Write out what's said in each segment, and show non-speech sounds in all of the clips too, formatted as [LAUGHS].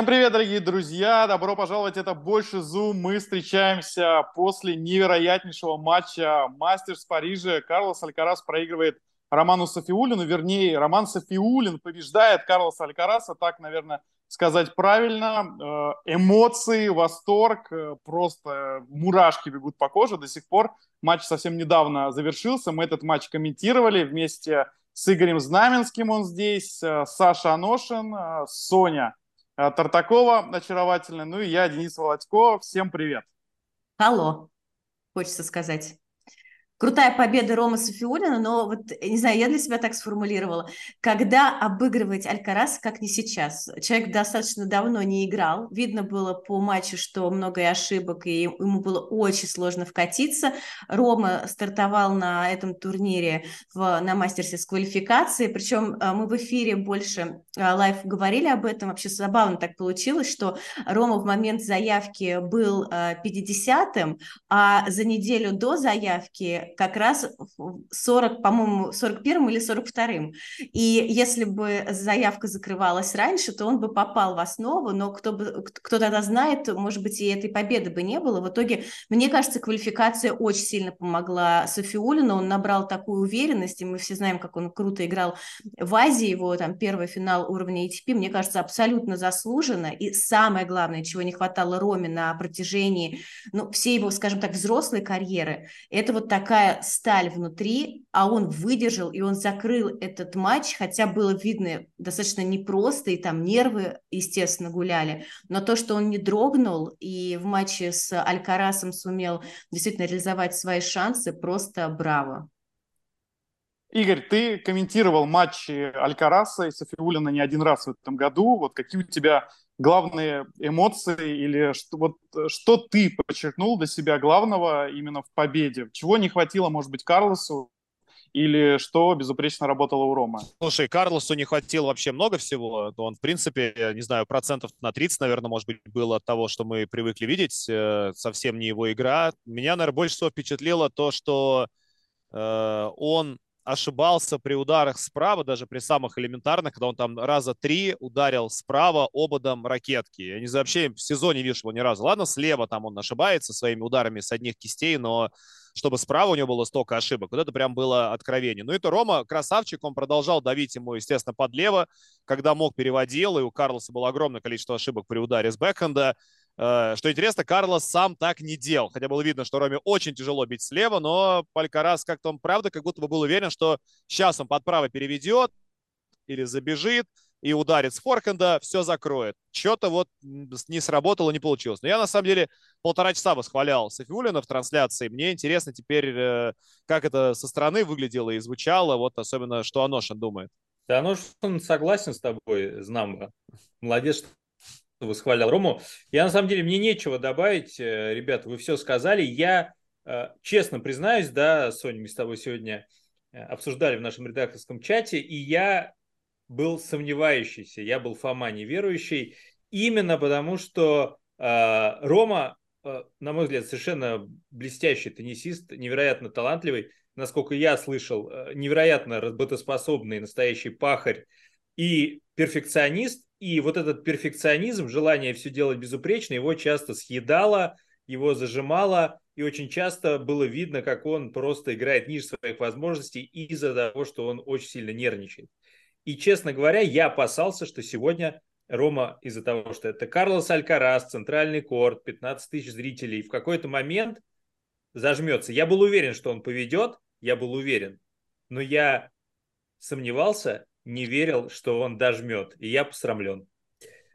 Всем привет, дорогие друзья! Добро пожаловать! Это «Больше Zoom». Мы встречаемся после невероятнейшего матча «Мастерс» в Париже. Карлос Алькарас проигрывает Роману Софиулину. Вернее, Роман Софиулин побеждает Карлоса Алькараса. Так, наверное, сказать правильно. Э, эмоции, восторг, э, просто мурашки бегут по коже до сих пор. Матч совсем недавно завершился. Мы этот матч комментировали вместе с Игорем Знаменским. Он здесь, э, Саша Аношин, Соня Тартакова очаровательная, ну и я, Денис Володько. Всем привет. Алло, хочется сказать крутая победа Рома Софиулина, но вот, не знаю, я для себя так сформулировала, когда обыгрывать Алькарас, как не сейчас. Человек достаточно давно не играл, видно было по матчу, что много ошибок, и ему было очень сложно вкатиться. Рома стартовал на этом турнире в, на мастерсе с квалификации, причем э, мы в эфире больше э, live говорили об этом, вообще забавно так получилось, что Рома в момент заявки был 50-м, э, а за неделю до заявки как раз 40, по-моему, 41 или 42-м. И если бы заявка закрывалась раньше, то он бы попал в основу, но кто, бы, кто тогда знает, может быть, и этой победы бы не было. В итоге, мне кажется, квалификация очень сильно помогла Сафиуллину, он набрал такую уверенность, и мы все знаем, как он круто играл в Азии, его там первый финал уровня ATP, мне кажется, абсолютно заслуженно, и самое главное, чего не хватало Роме на протяжении, ну, всей его, скажем так, взрослой карьеры, это вот такая такая сталь внутри, а он выдержал, и он закрыл этот матч, хотя было видно достаточно непросто, и там нервы, естественно, гуляли, но то, что он не дрогнул, и в матче с Алькарасом сумел действительно реализовать свои шансы, просто браво. Игорь, ты комментировал матчи Алькараса и Софиулина не один раз в этом году. Вот какие у тебя главные эмоции или что, вот, что ты подчеркнул для себя главного именно в победе? Чего не хватило, может быть, Карлосу или что безупречно работало у Рома? Слушай, Карлосу не хватило вообще много всего. Он, в принципе, не знаю, процентов на 30, наверное, может быть, было от того, что мы привыкли видеть. Э, совсем не его игра. Меня, наверное, больше всего впечатлило то, что э, он ошибался при ударах справа, даже при самых элементарных, когда он там раза три ударил справа ободом ракетки. Я не знаю, вообще в сезоне вижу его ни разу. Ладно, слева там он ошибается своими ударами с одних кистей, но чтобы справа у него было столько ошибок. Вот это прям было откровение. Ну, это Рома красавчик, он продолжал давить ему, естественно, подлево, когда мог, переводил, и у Карлоса было огромное количество ошибок при ударе с бэкхенда. Э, что интересно, Карлос сам так не делал. Хотя было видно, что Роме очень тяжело бить слева, но Палькарас как-то он, правда, как будто бы был уверен, что сейчас он под право переведет или забежит и ударит с форхенда, все закроет. Что-то вот не сработало, не получилось. Но я, на самом деле, полтора часа восхвалял Софиулина в трансляции. Мне интересно теперь, э, как это со стороны выглядело и звучало, вот особенно, что Аношин думает. Да, Аношин согласен с тобой, Знамба. Молодец, восхвалял Рому. Я на самом деле, мне нечего добавить, э, ребята, вы все сказали. Я э, честно признаюсь, да, Соня, мы с тобой сегодня э, обсуждали в нашем редакторском чате, и я был сомневающийся, я был Фома неверующий, именно потому что э, Рома, э, на мой взгляд, совершенно блестящий теннисист, невероятно талантливый, насколько я слышал, э, невероятно работоспособный, настоящий пахарь и перфекционист, и вот этот перфекционизм, желание все делать безупречно, его часто съедало, его зажимало, и очень часто было видно, как он просто играет ниже своих возможностей из-за того, что он очень сильно нервничает. И, честно говоря, я опасался, что сегодня Рома из-за того, что это Карлос Алькарас, центральный корт, 15 тысяч зрителей, в какой-то момент зажмется. Я был уверен, что он поведет, я был уверен, но я сомневался, не верил, что он дожмет, и я посрамлен.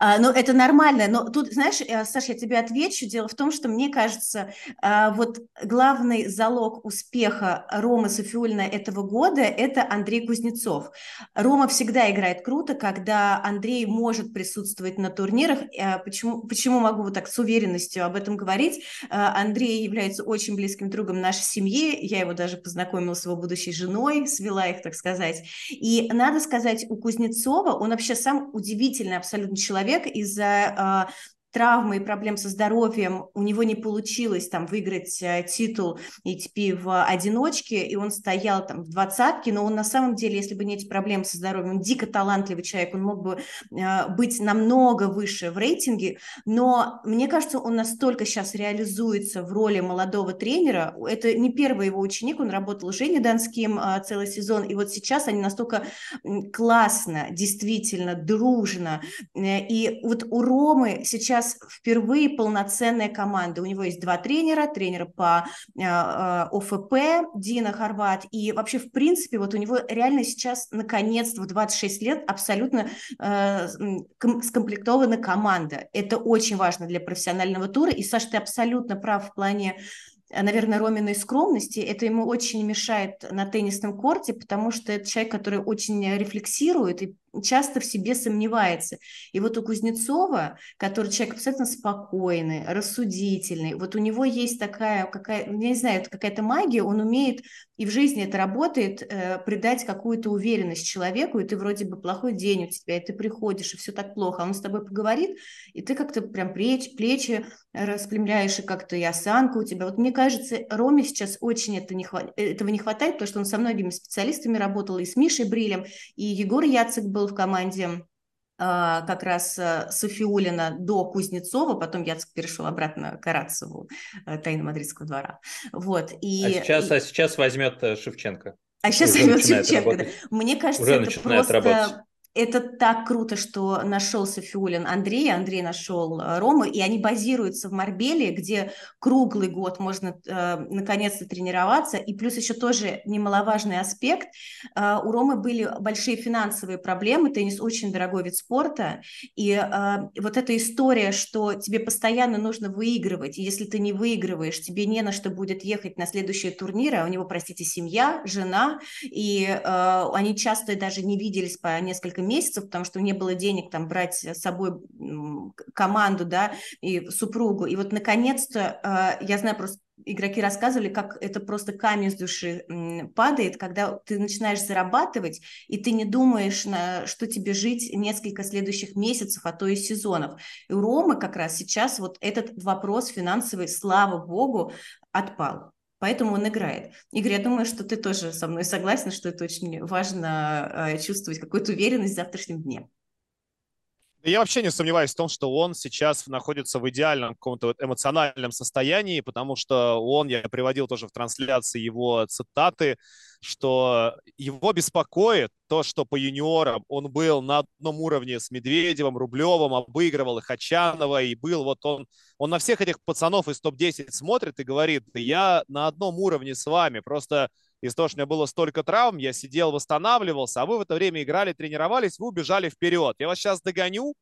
А, ну, это нормально, но тут, знаешь, э, Саша, я тебе отвечу. Дело в том, что мне кажется, а, вот главный залог успеха Ромы Софиулина этого года – это Андрей Кузнецов. Рома всегда играет круто, когда Андрей может присутствовать на турнирах. Э, почему, почему могу вот так с уверенностью об этом говорить? Э, Андрей является очень близким другом нашей семьи. Я его даже познакомила с его будущей женой, свела их, так сказать. И надо сказать, у Кузнецова, он вообще сам удивительный абсолютно человек, человек из-за а, травмы и проблем со здоровьем, у него не получилось там выиграть э, титул ATP в одиночке, и он стоял там в двадцатке, но он на самом деле, если бы не эти проблемы со здоровьем, он дико талантливый человек, он мог бы э, быть намного выше в рейтинге, но мне кажется, он настолько сейчас реализуется в роли молодого тренера, это не первый его ученик, он работал с Женей Донским э, целый сезон, и вот сейчас они настолько классно, действительно, дружно, и вот у Ромы сейчас нас впервые полноценная команда. У него есть два тренера, тренер по э, э, ОФП Дина Хорват, и вообще, в принципе, вот у него реально сейчас, наконец-то, в 26 лет абсолютно э, скомплектована команда. Это очень важно для профессионального тура, и, Саша, ты абсолютно прав в плане наверное, Роминой скромности, это ему очень мешает на теннисном корте, потому что это человек, который очень рефлексирует и часто в себе сомневается. И вот у Кузнецова, который человек абсолютно спокойный, рассудительный, вот у него есть такая, какая, я не знаю, какая-то магия, он умеет, и в жизни это работает, э, придать какую-то уверенность человеку, и ты вроде бы плохой день у тебя, и ты приходишь, и все так плохо, а он с тобой поговорит, и ты как-то прям плечи, плечи распрямляешь, и как-то и осанка у тебя. Вот мне кажется, Роме сейчас очень это не хват... этого не хватает, потому что он со многими специалистами работал, и с Мишей Брилем, и Егор Яцек был был в команде а, как раз э, Софиулина до Кузнецова, потом я перешел обратно к Карацеву, э, тайна мадридского двора. Вот, и, а, сейчас, и... а сейчас возьмет э, Шевченко. А сейчас возьмет Шевченко. Да. Мне кажется, Уже это просто работать это так круто, что нашелся Фиулин Андрей, Андрей нашел э, Рому, и они базируются в Марбеле, где круглый год можно э, наконец-то тренироваться. И плюс еще тоже немаловажный аспект. Э, у Ромы были большие финансовые проблемы, теннис очень дорогой вид спорта, и э, вот эта история, что тебе постоянно нужно выигрывать, и если ты не выигрываешь, тебе не на что будет ехать на следующие турниры, а у него, простите, семья, жена, и э, они часто даже не виделись по несколько месяцев, потому что не было денег там брать с собой команду, да, и супругу. И вот наконец-то, э, я знаю просто игроки рассказывали, как это просто камень с души падает, когда ты начинаешь зарабатывать, и ты не думаешь, на что тебе жить несколько следующих месяцев, а то и сезонов. И у Ромы как раз сейчас вот этот вопрос финансовый, слава богу, отпал. Поэтому он играет. Игорь, я думаю, что ты тоже со мной согласен, что это очень важно э, чувствовать какую-то уверенность в завтрашнем дне. Я вообще не сомневаюсь в том, что он сейчас находится в идеальном каком-то эмоциональном состоянии, потому что он, я приводил тоже в трансляции его цитаты, что его беспокоит то, что по юниорам он был на одном уровне с Медведевым, Рублевым, обыгрывал их Хачанова, и был вот он, он на всех этих пацанов из топ-10 смотрит и говорит, я на одном уровне с вами, просто из-за того, что у меня было столько травм, я сидел, восстанавливался, а вы в это время играли, тренировались, вы убежали вперед. Я вас сейчас догоню,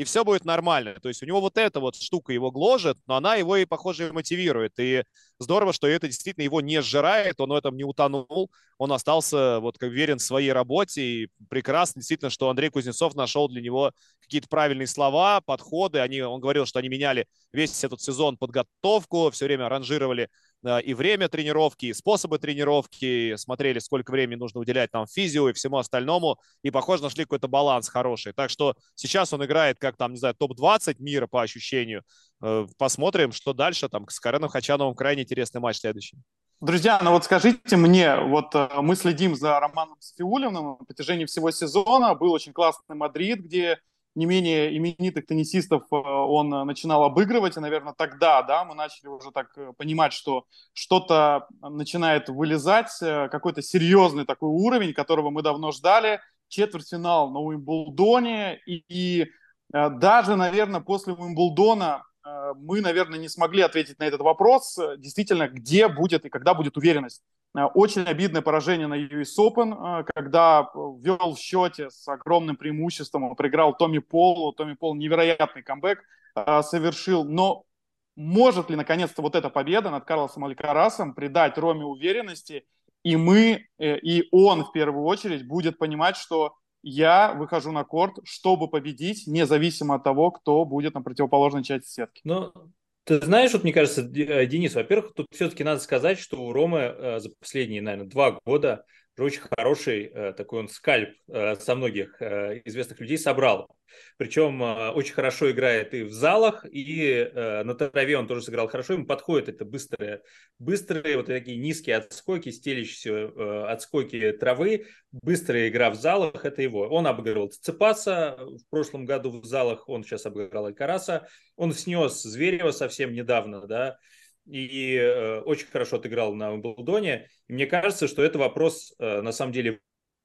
и все будет нормально. То есть у него вот эта вот штука его гложет, но она его и, похоже, мотивирует. И здорово, что это действительно его не сжирает, он в этом не утонул, он остался вот как верен своей работе, и прекрасно действительно, что Андрей Кузнецов нашел для него какие-то правильные слова, подходы. Они, он говорил, что они меняли весь этот сезон подготовку, все время ранжировали и время тренировки, и способы тренировки, смотрели, сколько времени нужно уделять там физио и всему остальному, и, похоже, нашли какой-то баланс хороший. Так что сейчас он играет как там, не знаю, топ-20 мира по ощущению. Э, посмотрим, что дальше. Там с Кареном Хачановым крайне интересный матч следующий. Друзья, ну вот скажите мне, вот э, мы следим за Романом Сфиулиным на протяжении всего сезона. Был очень классный Мадрид, где не менее именитых теннисистов э, он э, начинал обыгрывать, и, наверное, тогда, да, мы начали уже так э, понимать, что что-то начинает вылезать, какой-то серьезный такой уровень, которого мы давно ждали, четвертьфинал на Уимблдоне, и, и даже, наверное, после Уимблдона мы, наверное, не смогли ответить на этот вопрос, действительно, где будет и когда будет уверенность очень обидное поражение на US Open, э, когда вел в счете с огромным преимуществом, он проиграл Томми Полу, Томми Пол невероятный камбэк э, совершил, но может ли наконец-то вот эта победа над Карлосом Алькарасом придать Роме уверенности, и мы, и он в первую очередь будет понимать, что я выхожу на корт, чтобы победить, независимо от того, кто будет на противоположной части сетки. Ну, ты знаешь, вот мне кажется, э, Денис, во-первых, тут все-таки надо сказать, что у Ромы э, за последние, наверное, два года очень хороший э, такой он скальп э, со многих э, известных людей собрал. Причем очень хорошо играет и в залах, и на траве он тоже сыграл хорошо. Ему подходит это быстрые, быстрые вот такие низкие отскоки, стелящиеся отскоки травы, быстрая игра в залах, это его. Он обыгрывал Цепаса в прошлом году в залах, он сейчас обыграл Алькараса. Он снес Зверева совсем недавно, да, и э, очень хорошо отыграл на Уимблдоне. И мне кажется, что это вопрос, э, на самом деле,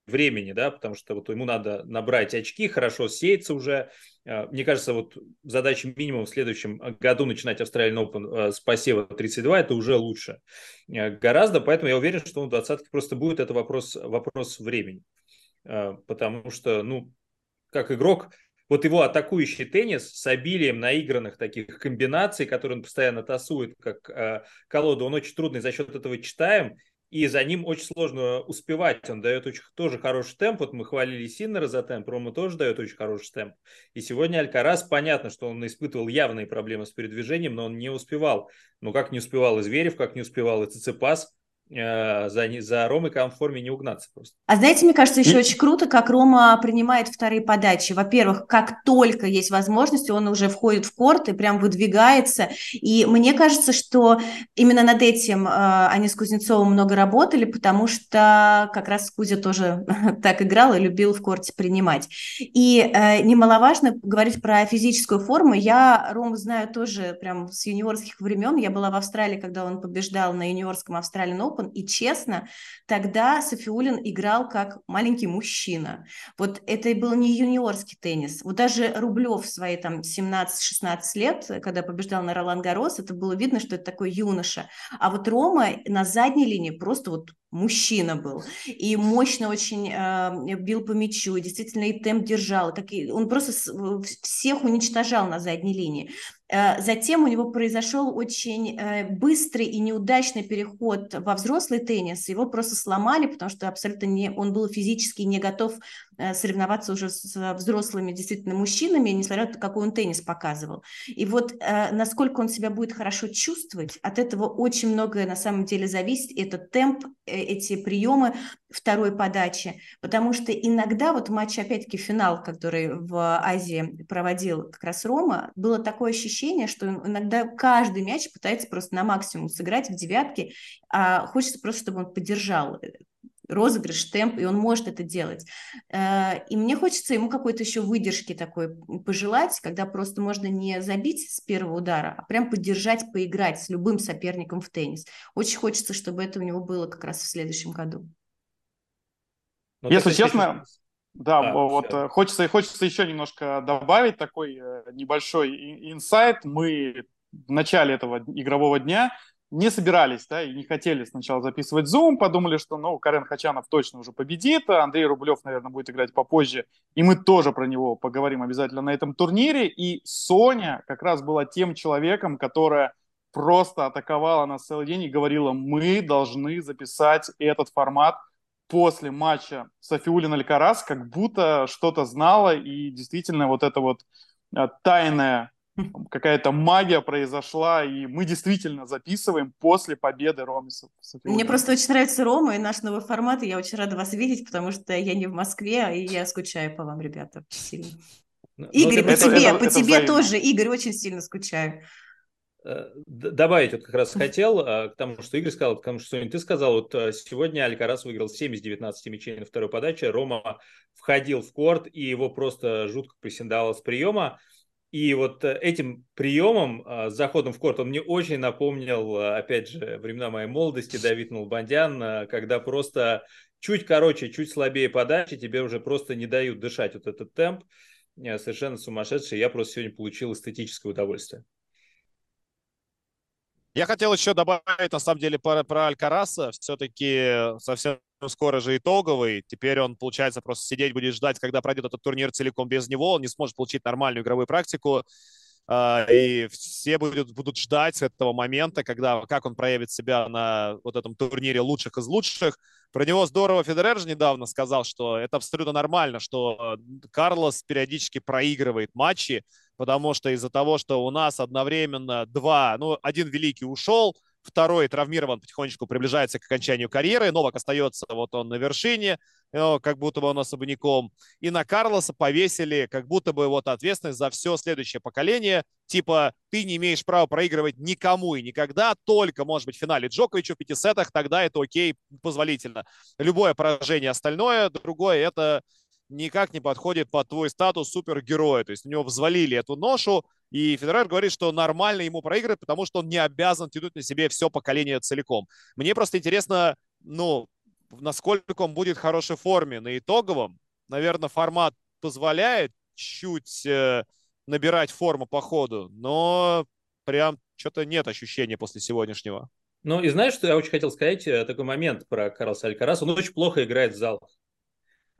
времени, да, потому что вот ему надо набрать очки, хорошо сеяться уже. Э, мне кажется, вот задача минимум в следующем году начинать Австралиан Open с посева 32, это уже лучше гораздо, поэтому я уверен, что он в двадцатке просто будет, это вопрос, вопрос времени. Потому что, ну, как игрок, вот его атакующий теннис с обилием наигранных таких комбинаций, которые он постоянно тасует как э, колоду, он очень трудный, за счет этого читаем, и за ним очень сложно успевать. Он дает очень тоже хороший темп. Вот мы хвалили Синнера за темп, Рома тоже дает очень хороший темп. И сегодня Алькарас, понятно, что он испытывал явные проблемы с передвижением, но он не успевал. Ну, как не успевал и Зверев, как не успевал и Циципас. Э, за, за Ромой комформе не угнаться просто. А знаете, мне кажется, еще очень круто, как Рома принимает вторые подачи. Во-первых, как только есть возможность, он уже входит в корт и прям выдвигается. И мне кажется, что именно над этим э, они с Кузнецовым много работали, потому что как раз Кузя тоже [LAUGHS] так играл и любил в корте принимать. И э, немаловажно говорить про физическую форму. Я Рому знаю тоже прям с юниорских времен. Я была в Австралии, когда он побеждал на юниорском Австралии Open, и честно, тогда Софиулин играл как маленький мужчина. Вот это был не юниорский теннис. Вот даже Рублев в свои там 17-16 лет, когда побеждал на Ролан Гарос, это было видно, что это такой юноша. А вот Рома на задней линии просто вот мужчина был. И мощно очень э, бил по мячу, и действительно и темп держал. Так и, он просто всех уничтожал на задней линии. Э, затем у него произошел очень э, быстрый и неудачный переход во взрослый теннис. Его просто сломали, потому что абсолютно не, он был физически не готов Э, соревноваться уже с взрослыми действительно мужчинами, несмотря на то, какой он теннис показывал. И вот насколько он себя будет хорошо чувствовать, от этого очень многое на самом деле зависит. Это темп, эти приемы второй подачи, потому что иногда вот матч, опять-таки, финал, который в Азии проводил как раз Рома, было такое ощущение, что иногда каждый мяч пытается просто на максимум сыграть в девятке, а хочется просто, чтобы он поддержал розыгрыш, темп, и он может это делать. Э, и мне хочется ему какой-то еще выдержки такой пожелать, когда просто можно не забить с первого удара, а прям поддержать, поиграть с любым соперником в теннис. Очень хочется, чтобы это у него было как раз в следующем году. Но ну, Если честно, да, а, вот все. хочется, хочется еще немножко добавить такой э, небольшой инсайт. Мы в начале этого игрового дня не собирались, да, и не хотели сначала записывать Zoom, подумали, что, ну, Карен Хачанов точно уже победит, а Андрей Рублев, наверное, будет играть попозже, и мы тоже про него поговорим обязательно на этом турнире, и Соня как раз была тем человеком, которая просто атаковала нас целый день и говорила, мы должны записать этот формат после матча Софиулин-Алькарас, как будто что-то знала, и действительно вот это вот э, тайное какая-то магия произошла, и мы действительно записываем после победы Ромы. Мне просто очень нравится Рома и наш новый формат, и я очень рада вас видеть, потому что я не в Москве, и я скучаю по вам, ребята, очень сильно. Но, ну, Игорь, по это, тебе, это, по это тебе взаимно. тоже, Игорь, очень сильно скучаю. Э, добавить вот как раз хотел э, к тому, что Игорь сказал, к тому, что Соня, ты сказал, вот э, сегодня Алькарас выиграл 7 из 19 мячей на второй подаче, Рома входил в корт, и его просто жутко прессинговало с приема. И вот э, этим приемом, а, заходом в корт, он мне очень напомнил, а, опять же, времена моей молодости, Давид Нулбандян, а, когда просто чуть короче, чуть слабее подачи, тебе уже просто не дают дышать вот этот темп. Совершенно сумасшедший. Я просто сегодня получил эстетическое удовольствие. Я хотел еще добавить, на самом деле, про, про Алькараса. Все-таки совсем скоро же итоговый. Теперь он, получается, просто сидеть будет ждать, когда пройдет этот турнир целиком без него. Он не сможет получить нормальную игровую практику. А, и все будут, будут ждать этого момента, когда, как он проявит себя на вот этом турнире лучших из лучших. Про него здорово Федерер же недавно сказал, что это абсолютно нормально, что Карлос периодически проигрывает матчи, потому что из-за того, что у нас одновременно два, ну, один великий ушел, второй травмирован, потихонечку приближается к окончанию карьеры. Новак остается, вот он на вершине, э, как будто бы он особняком. И на Карлоса повесили как будто бы вот ответственность за все следующее поколение. Типа, ты не имеешь права проигрывать никому и никогда, только, может быть, в финале Джоковичу в пяти сетах, тогда это окей, позволительно. Любое поражение остальное, другое, это никак не подходит под твой статус супергероя. То есть у него взвалили эту ношу, и Федерер говорит, что нормально ему проиграть, потому что он не обязан тянуть на себе все поколение целиком. Мне просто интересно, ну, насколько он будет в хорошей форме на итоговом. Наверное, формат позволяет чуть э, набирать форму по ходу, но прям что-то нет ощущения после сегодняшнего. Ну и знаешь, что я очень хотел сказать, э, такой момент про Карлса Алькараса. Он очень плохо играет в залах.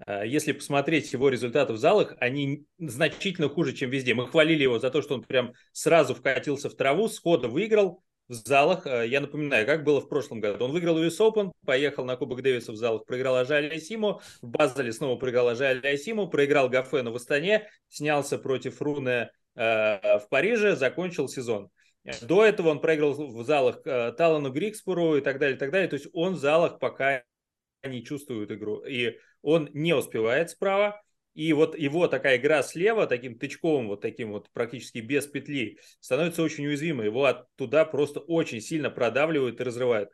Э, если посмотреть его результаты в залах, они значительно хуже, чем везде. Мы хвалили его за то, что он прям сразу вкатился в траву, сходу выиграл в залах. Э, я напоминаю, как было в прошлом году. Он выиграл US Open, поехал на Кубок Дэвиса в залах, проиграл Ажали Асиму, в Базеле снова проиграл Ажали Асиму, проиграл Гафену в Астане, снялся против Руне э, в Париже, закончил сезон. До этого он проиграл в залах Талану Грикспору и так далее, и так далее. То есть он в залах пока не чувствует игру. И он не успевает справа, и вот его такая игра слева, таким тычковым, вот таким вот практически без петли, становится очень уязвимой. Его оттуда просто очень сильно продавливают и разрывают.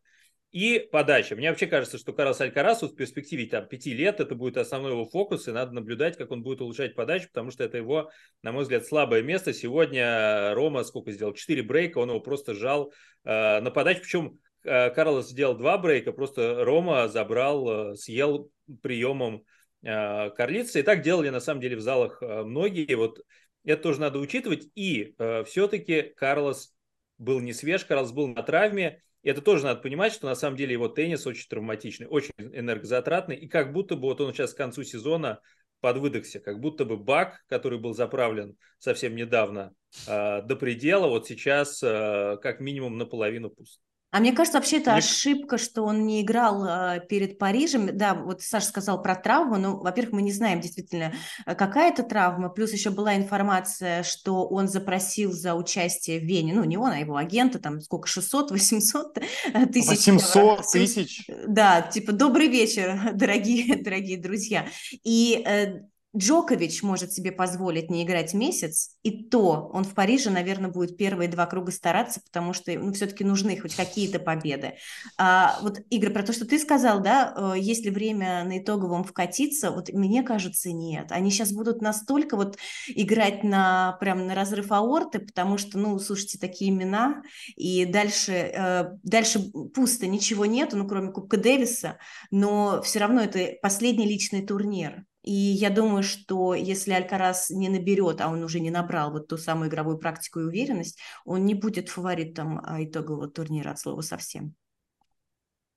И подача. Мне вообще кажется, что Карлос Алькарасу в перспективе там, пяти лет это будет основной его фокус, и надо наблюдать, как он будет улучшать подачу, потому что это его, на мой взгляд, слабое место. Сегодня Рома сколько сделал? Четыре брейка, он его просто жал э, на подачу. Причем Карлос сделал два брейка, просто Рома забрал, э, съел приемом э, Карлица. И так делали на самом деле в залах э, многие. Вот это тоже надо учитывать. И э, все-таки Карлос был не свеж, Карлос был на травме. И это тоже надо понимать, что на самом деле его теннис очень травматичный, очень энергозатратный. И как будто бы вот он сейчас к концу сезона подвыдохся, как будто бы бак, который был заправлен совсем недавно э, до предела, вот сейчас э, как минимум наполовину пуст. А мне кажется, вообще это ошибка, что он не играл э, перед Парижем. Да, вот Саша сказал про травму, но, во-первых, мы не знаем действительно, э, какая это травма. Плюс еще была информация, что он запросил за участие в Вене, ну, не он, а его агента, там, сколько, 600, 800 [LAUGHS] тысяч. 800 э, тысяч? Да, типа, добрый вечер, [LAUGHS] дорогие, дорогие друзья. И э, Джокович может себе позволить не играть месяц, и то он в Париже, наверное, будет первые два круга стараться, потому что ну, все-таки нужны хоть какие-то победы. А, вот, Игорь, про то, что ты сказал, да, э, есть ли время на итоговом вкатиться, вот мне кажется, нет. Они сейчас будут настолько вот играть на прям на разрыв аорты, потому что, ну, слушайте, такие имена, и дальше, э, дальше пусто, ничего нету, ну, кроме Кубка Дэвиса, но все равно это последний личный турнир. И я думаю, что если Алькарас не наберет, а он уже не набрал вот ту самую игровую практику и уверенность, он не будет фаворитом а, итогового турнира от слова совсем.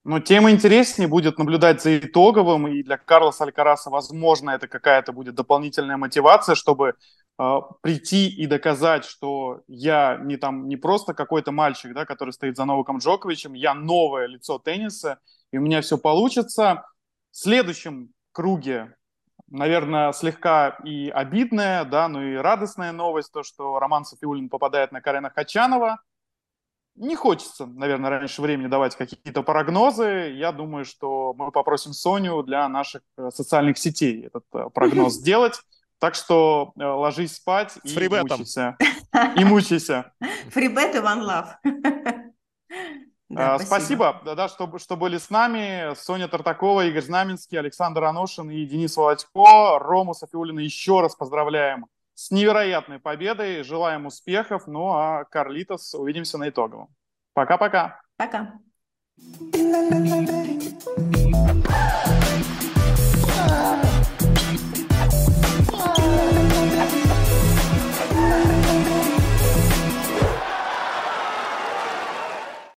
Но тем интереснее будет наблюдать за итоговым, и для Карлоса Алькараса, возможно, это какая-то будет дополнительная мотивация, чтобы э, прийти и доказать, что я не там не просто какой-то мальчик, да, который стоит за Новаком Джоковичем, я новое лицо тенниса, и у меня все получится. В следующем круге наверное, слегка и обидная, да, ну и радостная новость, то, что Роман Софиулин попадает на Карена Хачанова. Не хочется, наверное, раньше времени давать какие-то прогнозы. Я думаю, что мы попросим Соню для наших э, социальных сетей этот э, прогноз [LAUGHS] сделать. Так что э, ложись спать и мучайся. И мучайся. [LAUGHS] Фрибет и one love. [LAUGHS] Да, спасибо, спасибо да, что, что были с нами. Соня Тартакова, Игорь Знаменский, Александр Аношин и Денис Володько. Рому Софиулина еще раз поздравляем с невероятной победой. Желаем успехов. Ну а Карлитос увидимся на итоговом. Пока-пока. Пока. -пока. Пока.